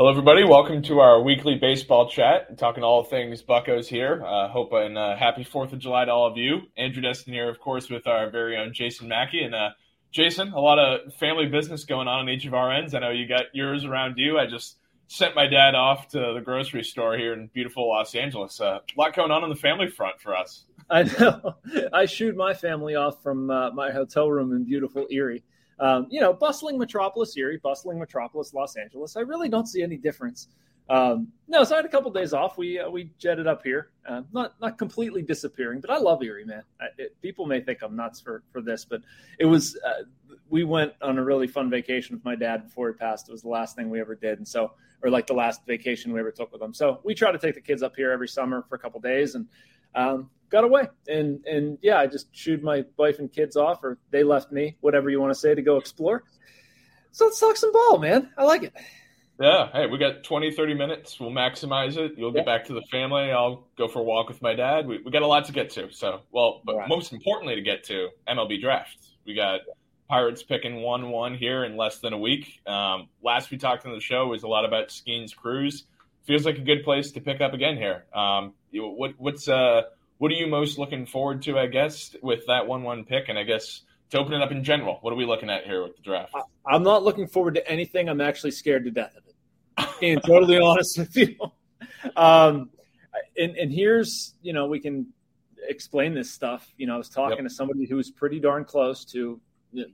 Hello, everybody. Welcome to our weekly baseball chat. talking all things Buckos here. Uh, hope and uh, happy Fourth of July to all of you. Andrew Destin here, of course, with our very own Jason Mackey. And uh, Jason, a lot of family business going on on each of our ends. I know you got yours around you. I just sent my dad off to the grocery store here in beautiful Los Angeles. Uh, a lot going on on the family front for us. I know. I shooed my family off from uh, my hotel room in beautiful Erie um, you know, bustling metropolis Erie, bustling metropolis Los Angeles. I really don't see any difference. Um, no, so I had a couple of days off. We uh, we jetted up here, uh, not not completely disappearing, but I love Erie, man. I, it, people may think I'm nuts for for this, but it was. Uh, we went on a really fun vacation with my dad before he passed. It was the last thing we ever did, and so, or like the last vacation we ever took with him. So we try to take the kids up here every summer for a couple days, and um, got away. And and yeah, I just shooed my wife and kids off, or they left me, whatever you want to say, to go explore. So let's talk some ball, man. I like it. Yeah. Hey, we got 20, 30 minutes. We'll maximize it. You'll get yeah. back to the family. I'll go for a walk with my dad. We, we got a lot to get to. So, well, but right. most importantly to get to MLB draft. We got Pirates picking 1 1 here in less than a week. Um, last we talked on the show was a lot about Skenes Crews. Feels like a good place to pick up again here. Um, what, what's, uh, what are you most looking forward to, I guess, with that 1 1 pick? And I guess to open it up in general, what are we looking at here with the draft? I'm not looking forward to anything. I'm actually scared to death of it. Being totally honest with you. Um, and, and here's, you know, we can explain this stuff. You know, I was talking yep. to somebody who was pretty darn close to the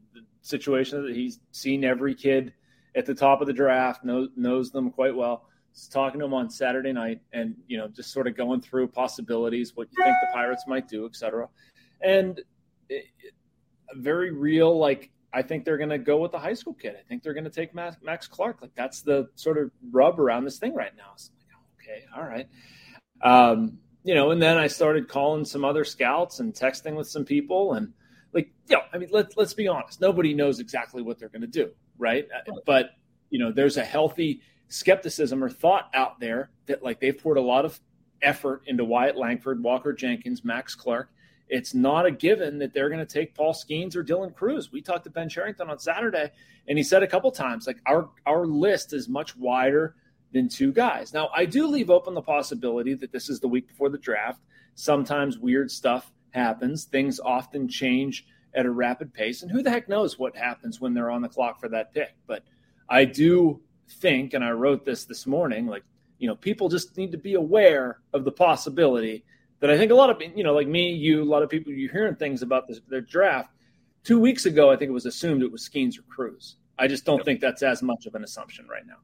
situation that he's seen every kid at the top of the draft, knows, knows them quite well talking to him on Saturday night and, you know, just sort of going through possibilities, what you think the Pirates might do, et cetera. And it, very real, like, I think they're going to go with the high school kid. I think they're going to take Max, Max, Clark. Like, that's the sort of rub around this thing right now. So like, okay, all right. Um, you know, and then I started calling some other scouts and texting with some people and, like, you know, I mean, let's let's be honest. Nobody knows exactly what they're going to do, right? But you know, there's a healthy skepticism or thought out there that like they've poured a lot of effort into Wyatt Langford, Walker Jenkins, Max Clark. It's not a given that they're going to take Paul Skenes or Dylan Crews. We talked to Ben Cherington on Saturday, and he said a couple times like our our list is much wider than two guys. Now I do leave open the possibility that this is the week before the draft. Sometimes weird stuff happens. Things often change at a rapid pace, and who the heck knows what happens when they're on the clock for that pick. But I do think, and I wrote this this morning, like, you know, people just need to be aware of the possibility that I think a lot of, you know, like me, you, a lot of people, you're hearing things about this, their draft. Two weeks ago, I think it was assumed it was Skenes or Crews. I just don't think that's as much of an assumption right now.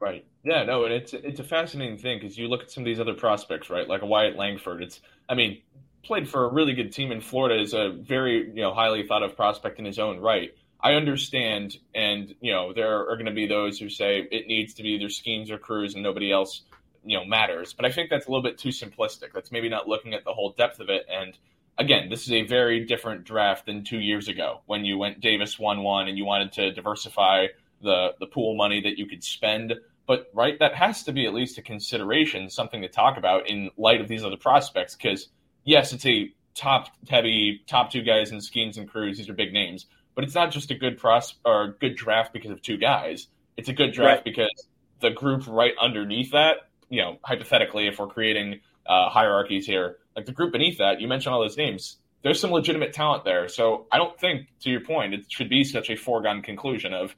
Right. Yeah. No, and it's it's a fascinating thing because you look at some of these other prospects, right? Like a Wyatt Langford. It's, I mean, played for a really good team in Florida. Is a very you know highly thought of prospect in his own right. I understand, and you know there are going to be those who say it needs to be either Skenes or Crews, and nobody else, you know, matters. But I think that's a little bit too simplistic. That's maybe not looking at the whole depth of it. And again, this is a very different draft than two years ago when you went Davis one one and you wanted to diversify the the pool money that you could spend. But right, that has to be at least a consideration, something to talk about in light of these other prospects. Because yes, it's a top heavy top two guys in Skenes and Crews. These are big names but it's not just a good pros or good draft because of two guys. It's a good draft right. because the group right underneath that, you know, hypothetically, if we're creating uh, hierarchies here, like the group beneath that, you mentioned all those names. There's some legitimate talent there. So I don't think, to your point, it should be such a foregone conclusion of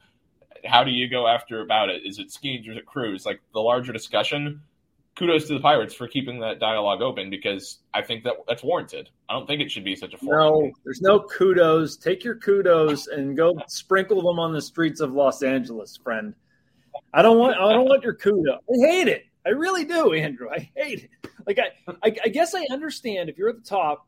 how do you go after about it? Is it Skenes or is it Crews? Like the larger discussion kudos to the Pirates for keeping that dialogue open because I think that that's warranted. I don't think it should be such a no. There's no kudos. Take your kudos and go sprinkle them on the streets of Los Angeles, friend. I don't want. I don't want your kudos. I hate it. I really do, Andrew. I hate it. Like I, I, I guess I understand if you're at the top,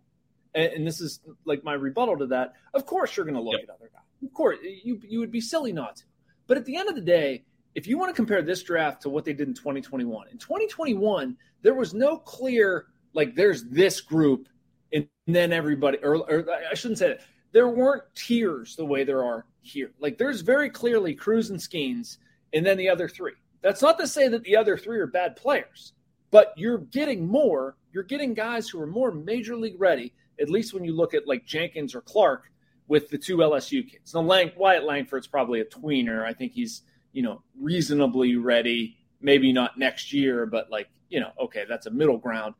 and, and, this is like my rebuttal to that. Of course, you're going to look yep. at other guys. Of course, you you would be silly not to. But at the end of the day, if you want to compare this draft to what they did in 2021, in 2021, there was no clear, like, there's this group and then everybody, or, or I shouldn't say that. There weren't tiers the way there are here. Like, there's very clearly Crews and Skenes and then the other three. That's not to say that the other three are bad players, but you're getting more. You're getting guys who are more major league ready, at least when you look at like Jenkins or Clark with the two LSU kids. Now, Lang, Wyatt Langford's probably a tweener. I think he's you know, reasonably ready. Maybe not next year, but like, you know, okay, that's a middle ground.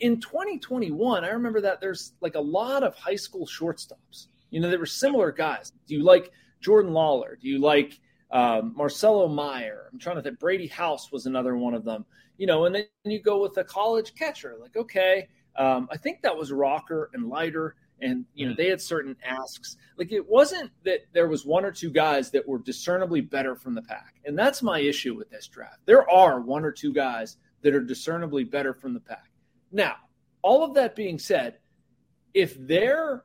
In 2021, I remember that there's like a lot of high school shortstops. You know, there were similar guys. Do you like Jordan Lawlar? Do you like um, Marcelo Meyer? I'm trying to think. Brady House was another one of them. You know, and then you go with a college catcher. Like, okay, um, I think that was Rocker and Leiter and you know mm. they had certain asks. Like it wasn't that there was one or two guys that were discernibly better from the pack. And that's my issue with this draft. There are one or two guys that are discernibly better from the pack. Now all of that being said if their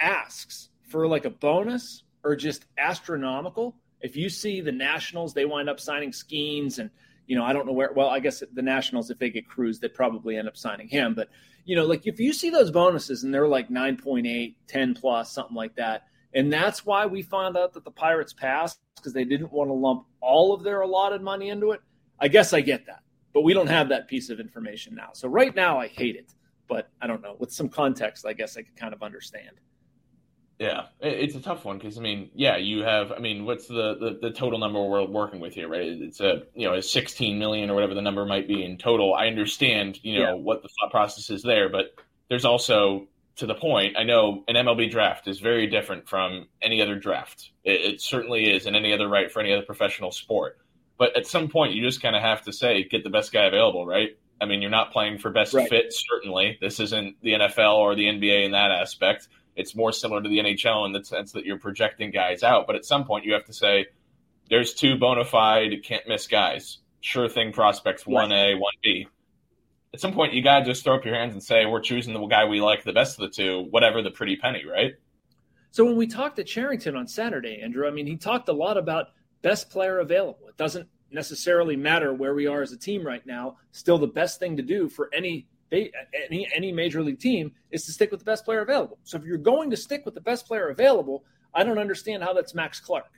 asks for like a bonus are just astronomical if you see the nationals they wind up signing Skenes and you know i don't know where well i guess the nationals if they get Crews they probably end up signing him but you know, like if you see those bonuses and they're like 9.8, 10 plus, something like that. And that's why we found out that the Pirates passed because they didn't want to lump all of their allotted money into it. I guess I get that, but we don't have that piece of information now. So right now I hate it, but I don't know. With some context, I guess I could kind of understand. Yeah, it's a tough one because I mean, yeah, you have. I mean, what's the, the, the total number we're working with here, right? It's a you know a 16 million or whatever the number might be in total. I understand, you know, yeah. what the thought process is there, but there's also to the point. I know an MLB draft is very different from any other draft. It, it certainly is, in any other right for any other professional sport. But at some point, you just kind of have to say, get the best guy available, right? I mean, you're not playing for best right. fit. Certainly, this isn't the NFL or the NBA in that aspect it's more similar to the NHL in the sense that you're projecting guys out. But at some point, you have to say, there's two bona fide, can't miss guys, sure thing prospects, 1A, 1B. At some point, you got to just throw up your hands and say, we're choosing the guy we like the best of the two, whatever the pretty penny, right? So when we talked to Cherington on Saturday, Andrew, I mean, he talked a lot about best player available. It doesn't necessarily matter where we are as a team right now. Still, the best thing to do for any they any any major league team is to stick with the best player available. So if you're going to stick with the best player available, I don't understand how that's Max Clark.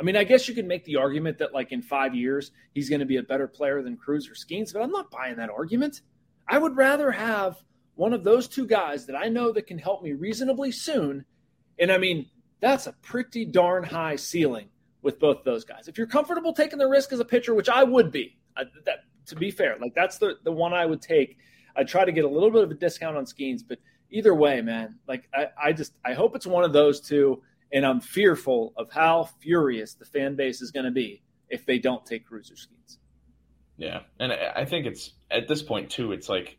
I mean, I guess you can make the argument that like in five years he's going to be a better player than Crews or Skenes, but I'm not buying that argument. I would rather have one of those two guys that I know that can help me reasonably soon. And I mean, that's a pretty darn high ceiling with both those guys. If you're comfortable taking the risk as a pitcher, which I would be, uh, that to be fair, like that's the the one I would take I try to get a little bit of a discount on Skenes, but either way, man, like I, I just I hope it's one of those two, and I'm fearful of how furious the fan base is going to be if they don't take Cruiser Skenes. Yeah, and I think it's at this point too. It's like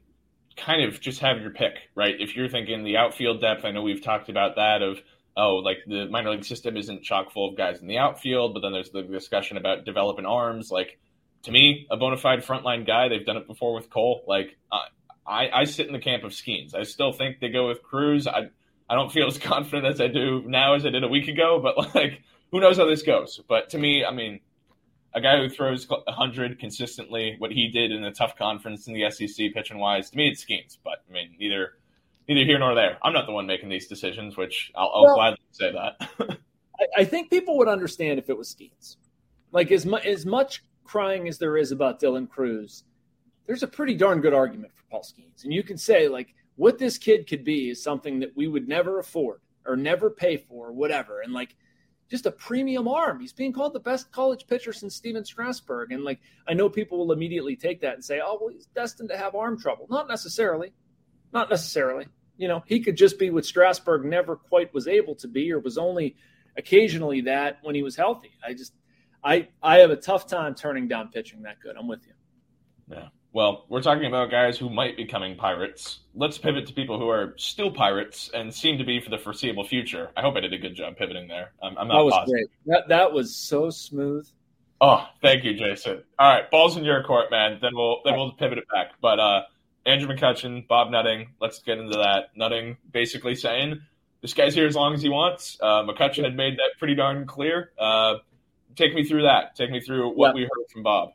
kind of just have your pick, right? If you're thinking the outfield depth, I know we've talked about that of oh, like the minor league system isn't chock full of guys in the outfield, but then there's the discussion about developing arms. Like to me, a bona fide frontline guy, they've done it before with Cole. Like uh, I, I sit in the camp of Skenes. I still think they go with Crews. I I don't feel as confident as I do now as I did a week ago, but like who knows how this goes. But to me, I mean, a guy who throws 100 consistently, what he did in a tough conference in the SEC pitching wise, to me it's Skenes. But I mean, neither neither here nor there. I'm not the one making these decisions, which I'll, I'll well, gladly say that. I, I, think people would understand if it was Skenes. Like as, mu- as much crying as there is about Dylan Crews, there's a pretty darn good argument for Paul Skenes. And you can say, like, what this kid could be is something that we would never afford or never pay for or whatever. And like, just a premium arm. He's being called the best college pitcher since Stephen Strasburg. And like, I know people will immediately take that and say, oh, well, he's destined to have arm trouble. Not necessarily. Not necessarily. You know, he could just be what Strasburg never quite was able to be or was only occasionally that when he was healthy. I just, I, I have a tough time turning down pitching that good. I'm with you. Yeah. Well, we're talking about guys who might be becoming pirates. Let's pivot to people who are still pirates and seem to be for the foreseeable future. I hope I did a good job pivoting there. I'm, I'm not that was positive. great. That that was so smooth. Oh, thank you, Jason. All right, balls in your court, man. Then we'll then we'll pivot it back. But uh, Andrew McCutchen, Bob Nutting. Let's get into that. Nutting basically saying this guy's here as long as he wants. Uh, McCutchen had made that pretty darn clear. Uh, take me through that. Take me through what we heard from Bob.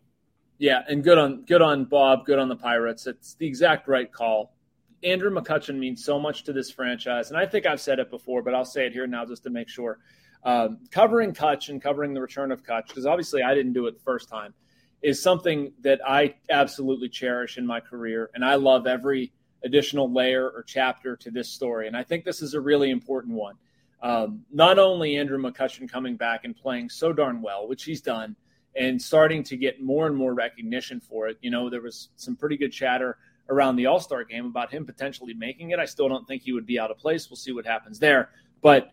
Yeah, and good on good on Bob, good on the Pirates. It's the exact right call. Andrew McCutchen means so much to this franchise, and I think I've said it before, but I'll say it here now just to make sure. Um, covering Kutch and covering the return of Kutch, because obviously I didn't do it the first time, is something that I absolutely cherish in my career, and I love every additional layer or chapter to this story. And I think this is a really important one. um, not only Andrew McCutchen coming back and playing so darn well, which he's done, and starting to get more and more recognition for it. You know, there was some pretty good chatter around the All Star game about him potentially making it. I still don't think he would be out of place. We'll see what happens there. But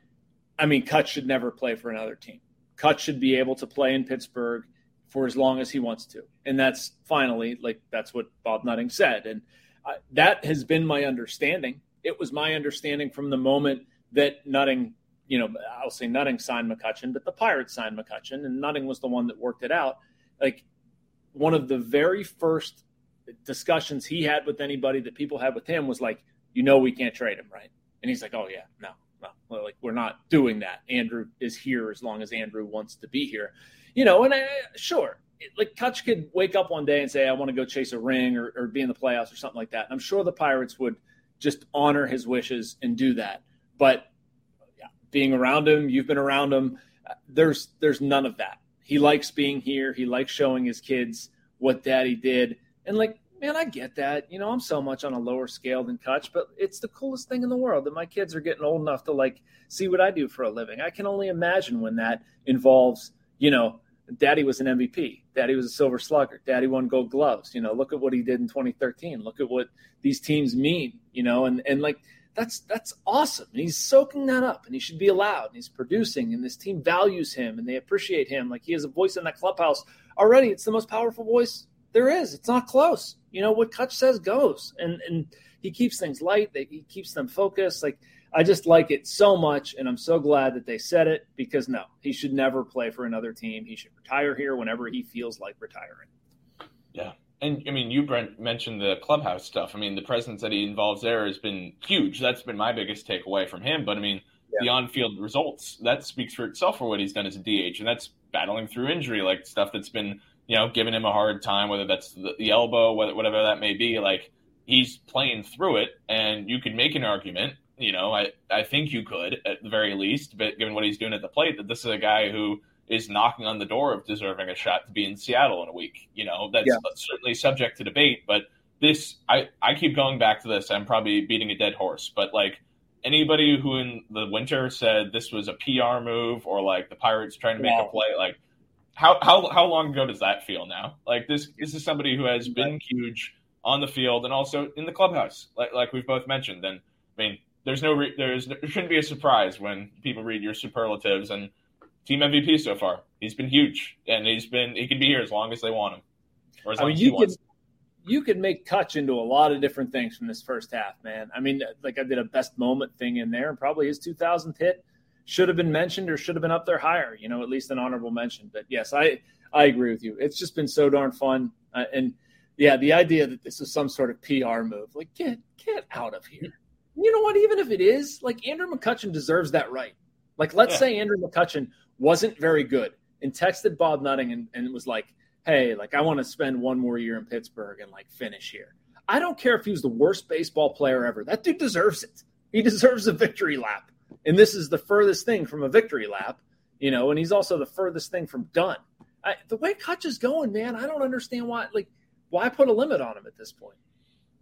I mean, Kutch should never play for another team. Kutch should be able to play in Pittsburgh for as long as he wants to. And that's finally, like, that's what Bob Nutting said. And uh, that has been my understanding. It was my understanding from the moment that Nutting, you know, I'll say Nutting signed McCutchen, but the Pirates signed McCutchen, and Nutting was the one that worked it out. Like, one of the very first discussions he had with anybody that people had with him was like, you know, we can't trade him, right? And he's like, oh, yeah, no, no, like we're not doing that. Andrew is here as long as Andrew wants to be here, you know. And I, sure, like Kutch could wake up one day and say, I want to go chase a ring or, or be in the playoffs or something like that. And I'm sure the Pirates would just honor his wishes and do that. But being around him, you've been around him. There's there's none of that. He likes being here. He likes showing his kids what daddy did. And like, man, I get that. You know, I'm so much on a lower scale than Kutch, but it's the coolest thing in the world that my kids are getting old enough to like see what I do for a living. I can only imagine when that involves, you know, daddy was an MVP. Daddy was a silver slugger. Daddy won gold gloves. You know, look at what he did in 2013. Look at what these teams mean, you know, and, and like that's that's awesome. And he's soaking that up and he should be allowed. And he's producing and this team values him and they appreciate him. Like he has a voice in that clubhouse already. It's the most powerful voice there is. It's not close. You know what Kutch says goes, and and he keeps things light. He keeps them focused. Like I just like it so much, and I'm so glad that they said it because no, he should never play for another team. He should retire here whenever he feels like retiring. Yeah. And I mean, you Brent mentioned the clubhouse stuff. I mean, the presence that he involves there has been huge. That's been my biggest takeaway from him. But I mean, yeah. the on-field results that speaks for itself for what he's done as a DH, and that's battling through injury, like stuff that's been you know, giving him a hard time, whether that's the, the elbow, whatever that may be. Like he's playing through it, and you could make an argument. You know, I I think you could at the very least, but given what he's doing at the plate, that this is a guy who is knocking on the door of deserving a shot to be in Seattle in a week. You know, that's yeah. certainly subject to debate, but this I I keep going back to this. I'm probably beating a dead horse, but like anybody who in the winter said this was a PR move or like the Pirates trying to make a play, like how how how long ago does that feel now? Like this this is somebody who has been huge on the field and also in the clubhouse, like like we've both mentioned. And I mean, there's no re- there's there shouldn't be a surprise when people read your superlatives and team MVP so far. He's been huge, and he's been he can be here as long as they want him, or as I long mean, as you can you could make touch into a lot of different things from this first half, man. I mean, like I did a best moment thing in there, and probably his 2000th hit should have been mentioned or should have been up there higher. You know, at least an honorable mention. But yes, I I agree with you. It's just been so darn fun, uh, and yeah, the idea that this is some sort of PR move, like get get out of here. You know what? Even if it is, like Andrew McCutchen deserves that right. Like, let's yeah. say Andrew McCutchen wasn't very good and texted Bob Nutting and, and was like, "Hey, like I want to spend one more year in Pittsburgh and like finish here." I don't care if he was the worst baseball player ever. That dude deserves it. He deserves a victory lap. And this is the furthest thing from a victory lap, you know, and he's also the furthest thing from done. I, the way Kutch is going, man, I don't understand why. Like, why put a limit on him at this point?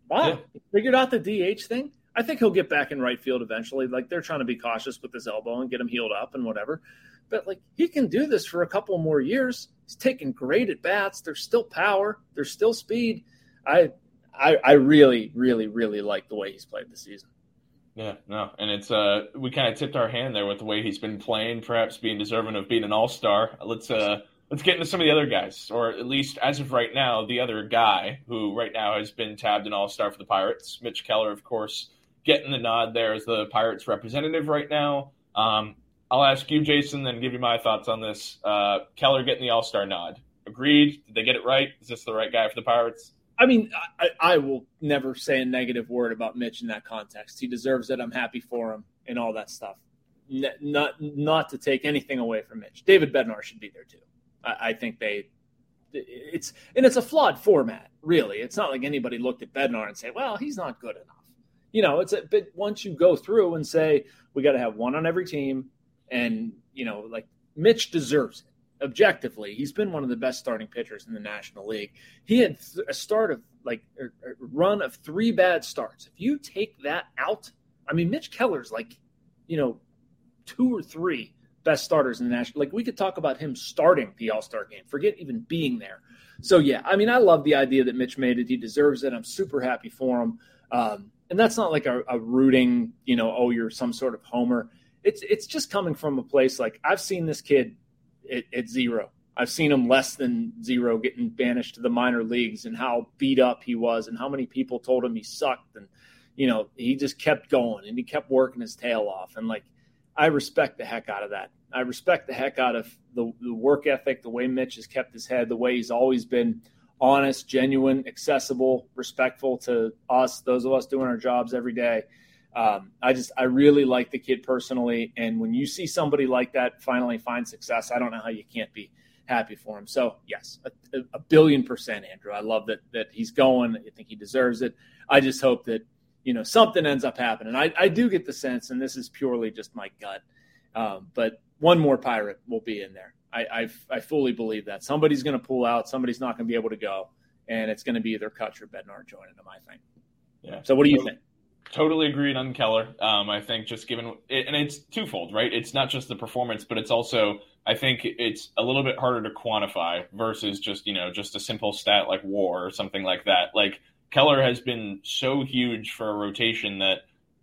Why? Yeah. Figured out the DH thing. I think he'll get back in right field eventually. Like they're trying to be cautious with his elbow and get him healed up and whatever. But like he can do this for a couple more years. He's taking great at bats. There's still power. There's still speed. I, I, I really, really, really like the way he's played this season. Yeah, no, and it's uh we kind of tipped our hand there with the way he's been playing, perhaps being deserving of being an all star. Let's uh let's get into some of the other guys, or at least as of right now, the other guy who right now has been tabbed an all star for the Pirates, Mitch Keller, of course, getting the nod there as the Pirates representative right now. Um, I'll ask you, Jason, then give you my thoughts on this. Uh, Keller getting the all star nod. Agreed? Did they get it right? Is this the right guy for the Pirates? I mean, I, I, will never say a negative word about Mitch in that context. He deserves it. I'm happy for him and all that stuff. N- not not to take anything away from Mitch. David Bednar should be there too. I, I, think they. It's and it's a flawed format, really. It's not like anybody looked at Bednar and say, "Well, he's not good enough." You know, it's a bit once you go through and say we got to have one on every team, and you know, like Mitch deserves it objectively, he's been one of the best starting pitchers in the National League. He had a start of like a run of three bad starts. If you take that out, I mean, Mitch Keller's like, you know, two or three best starters in the national. Like we could talk about him starting the All Star game. Forget even being there. So yeah, I mean, I love the idea that Mitch made it. He deserves it. I'm super happy for him. Um, and that's not like a, a, rooting, you know, oh, you're some sort of homer. It's it's just coming from a place like I've seen this kid at, at zero. I've seen him less than zero getting banished to the minor leagues and how beat up he was and how many people told him he sucked and you know he just kept going and he kept working his tail off and like I respect the heck out of that. I respect the heck out of the, the work ethic, the way Mitch has kept his head, the way he's always been honest, genuine, accessible, respectful to us, those of us doing our jobs every day. Um, I just, I really like the kid personally. And when you see somebody like that finally find success, I don't know how you can't be happy for him. So yes, a, a billion percent, Andrew. I love that, that he's going. I think he deserves it. I just hope that, you know, something ends up happening. I, I do get the sense, and this is purely just my gut, um, but one more pirate will be in there. I, I, I fully believe that somebody's going to pull out, somebody's not going to be able to go, and it's going to be either Kutch or Bednar joining them. I think. Yeah. So what do you think? Totally agreed on Keller. Um, I think just given and it's twofold, right? It's not just the performance, but it's also I think it's a little bit harder to quantify versus just you know just a simple stat like WAR or something like that. Like Keller has been so huge for a rotation that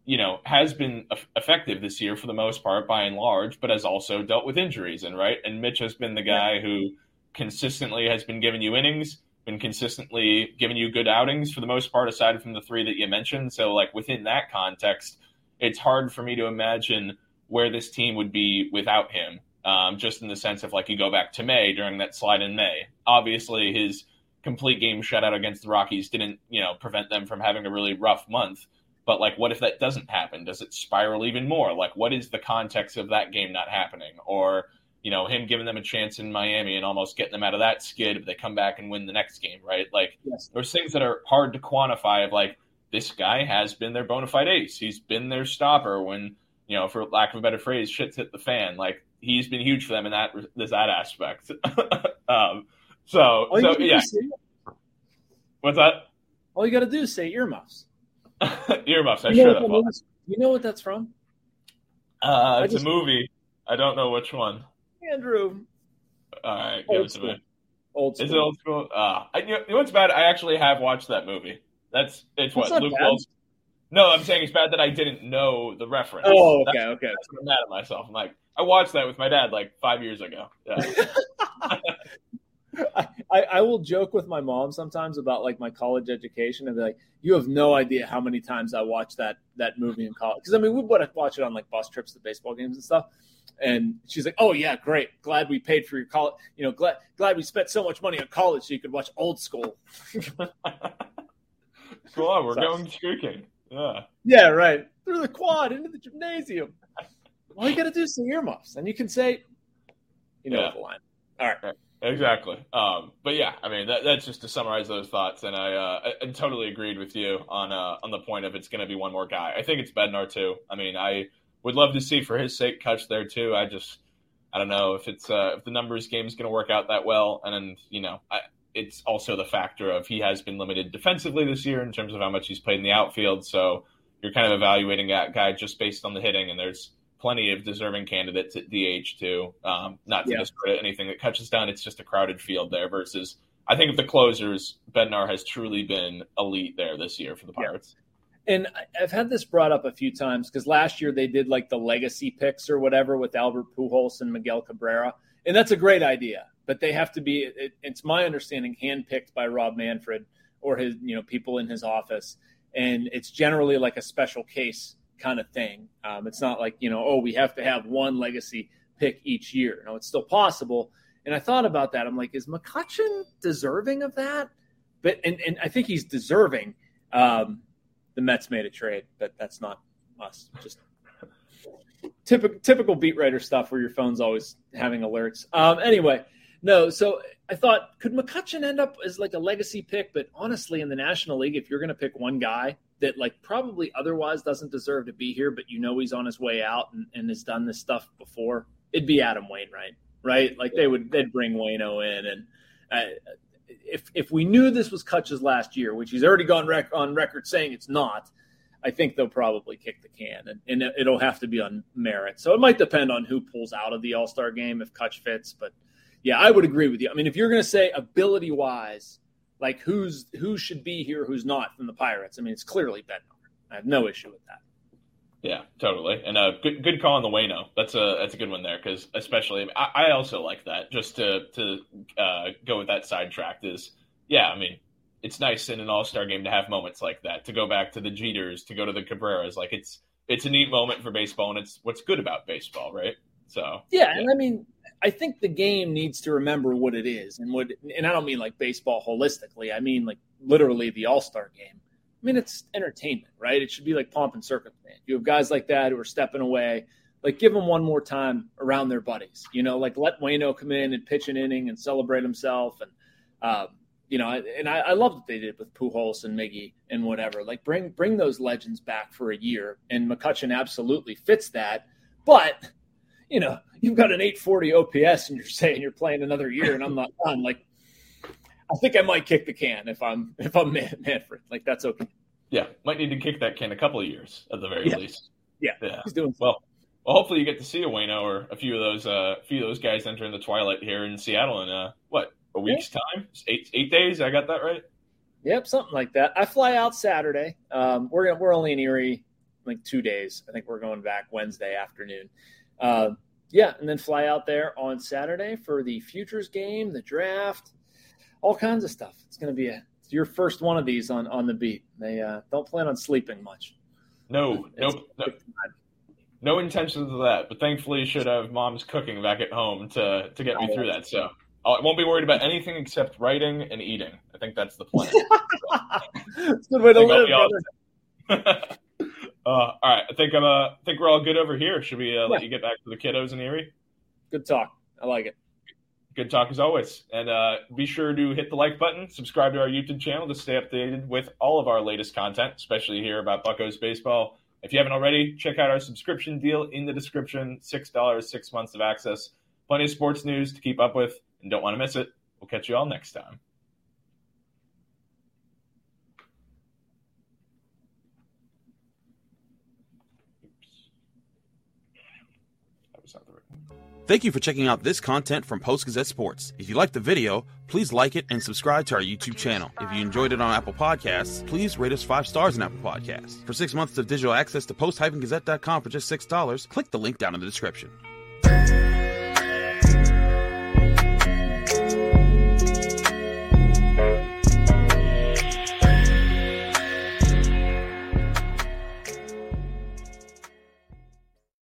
you know, has been effective this year for the most part by and large, but has also dealt with injuries. And right, and Mitch has been the guy who consistently has been giving you innings, been consistently giving you good outings for the most part, aside from the three that you mentioned. So, like within that context, it's hard for me to imagine where this team would be without him. Um, just in the sense of like you go back to May during that slide in May. Obviously, his complete game shutout against the Rockies didn't, you know, prevent them from having a really rough month. But like, what if that doesn't happen? Does it spiral even more? Like, what is the context of that game not happening? Or, you know, him giving them a chance in Miami and almost getting them out of that skid if they come back and win the next game, right? Like, yes. there's things that are hard to quantify of like, this guy has been their bona fide ace. He's been their stopper when, you know, for lack of a better phrase, shit's hit the fan. Like, he's been huge for them in that, that aspect. um, so, All so yeah. What's that? All you got to do is say earmuffs. Earmuffs. I you sure that you know what that's from? Uh, it's just, a movie. I don't know which one. Andrew. All right, give it to me. Old school. Is it old school? Uh, I, you know what's bad? I actually have watched that movie. That's it's what Luke Wells. No, I'm saying it's bad that I didn't know the reference. Oh, okay, that's, okay. That's I'm mad at myself. I'm like, I watched that with my dad like five years ago. Yeah. I, I, will joke with my mom sometimes about like my college education and be like, you have no idea how many times I watched that that movie in college. Because I mean, we would watch it on like bus trips to baseball games and stuff. And she's like, "Oh yeah, great. Glad we paid for your college. You know, glad glad we spent so much money on college so you could watch old school." On, we're so, going streaking. Yeah. Yeah, right. Through the quad into the gymnasium. All you got to do is say earmuffs, and you can say, you know, yeah. the line. All right. Exactly. Um, but yeah, I mean that, that's just to summarize those thoughts, and I, uh, I, I totally agreed with you on uh, on the point of it's going to be one more guy. I think it's Bednar too. I mean, I would love to see for his sake Kutch there too. I just I don't know if it's uh, if the numbers game is going to work out that well, and you know I, it's also the factor of he has been limited defensively this year in terms of how much he's played in the outfield. So you're kind of evaluating that guy just based on the hitting, and there's plenty of deserving candidates at DH too. Um, not to yeah. discredit anything that Kutch down. it's just a crowded field there. Versus, I think of the closers, Bednar has truly been elite there this year for the Pirates. Yeah. And I've had this brought up a few times because last year they did like the legacy picks or whatever with Albert Pujols and Miguel Cabrera, and that's a great idea. But they have to be. It, it's my understanding handpicked by Rob Manfred or his, you know, people in his office, and it's generally like a special case kind of thing. Um, it's not like, you know, oh, we have to have one legacy pick each year. No, it's still possible. And I thought about that. I'm like, is McCutchen deserving of that? But and, and I think he's deserving. Um, the Mets made a trade, but that's not us. Just typical typical beat writer stuff where your phone's always having alerts. Um, anyway, no. So I thought, could McCutchen end up as like a legacy pick? But honestly, in the National League, if you're going to pick one guy that like probably otherwise doesn't deserve to be here, but you know he's on his way out and, and has done this stuff before, it'd be Adam Wainwright, right? Like they would they'd bring Wayno in, and uh, if if we knew this was Kutch's last year, which he's already gone rec- on record saying it's not, I think they'll probably kick the can, and, and it'll have to be on merit. So it might depend on who pulls out of the All Star game if Kutch fits. But yeah, I would agree with you. I mean, if you're going to say ability wise, like who's who should be here, who's not from the Pirates, I mean, it's clearly Bednar. I have no issue with that. Yeah, totally. And uh, good good call on the Wayno. That's a that's a good one there because especially I, I, also like that. Just to to uh, go with that sidetracked is yeah. I mean, it's nice in an All Star game to have moments like that. To go back to the Jeters, to go to the Cabreras, like it's it's a neat moment for baseball, and it's what's good about baseball, right? So yeah, yeah. and I mean, I think the game needs to remember what it is, and what, and I don't mean like baseball holistically. I mean like literally the All Star game. I mean, it's entertainment, right? It should be like pomp and circumstance. You have guys like that who are stepping away. Like, give them one more time around their buddies. You know, like let Wayno come in and pitch an inning and celebrate himself. And, um, you know, and I, I love what they did with Pujols and Miggy and whatever. Like, bring bring those legends back for a year. And McCutchen absolutely fits that. But, you know, you've got an 840 OPS and you're saying you're playing another year and I'm not done. Like, I think I might kick the can if I'm if I'm Man- Manfred. Like that's okay. Yeah, might need to kick that can a couple of years at the very yeah. least. Yeah, yeah, he's doing well. Well, hopefully you get to see a Wayno or a few of those uh, a few of those guys entering the twilight here in Seattle in uh, what a week's yeah. time, eight eight days. I got that right. Yep, something like that. I fly out Saturday. Um, we're gonna, we're only in Erie like two days. I think we're going back Wednesday afternoon. Uh, yeah, and then fly out there on Saturday for the futures game, the draft, all kinds of stuff. It's going to be a your first one of these on on the beat. They uh, don't plan on sleeping much. No, nope, no, no intentions of that. But thankfully, you should have mom's cooking back at home to to get me through that. So I won't be worried about anything except writing and eating. I think that's the plan. it's a good way to live. uh, all right, I think I'm. Uh, I think we're all good over here. Should we uh, let you get back to the kiddos in Erie? Good talk. I like it. Good talk as always. And uh, be sure to hit the like button, subscribe to our YouTube channel to stay updated with all of our latest content, especially here about Buckos baseball. If you haven't already, check out our subscription deal in the description $6, six months of access. Plenty of sports news to keep up with, and don't want to miss it. We'll catch you all next time. Thank you for checking out this content from Post Gazette Sports. If you liked the video, please like it and subscribe to our YouTube channel. If you enjoyed it on Apple Podcasts, please rate us five stars on Apple Podcasts. For six months of digital access to post-gazette.com for just $6, click the link down in the description.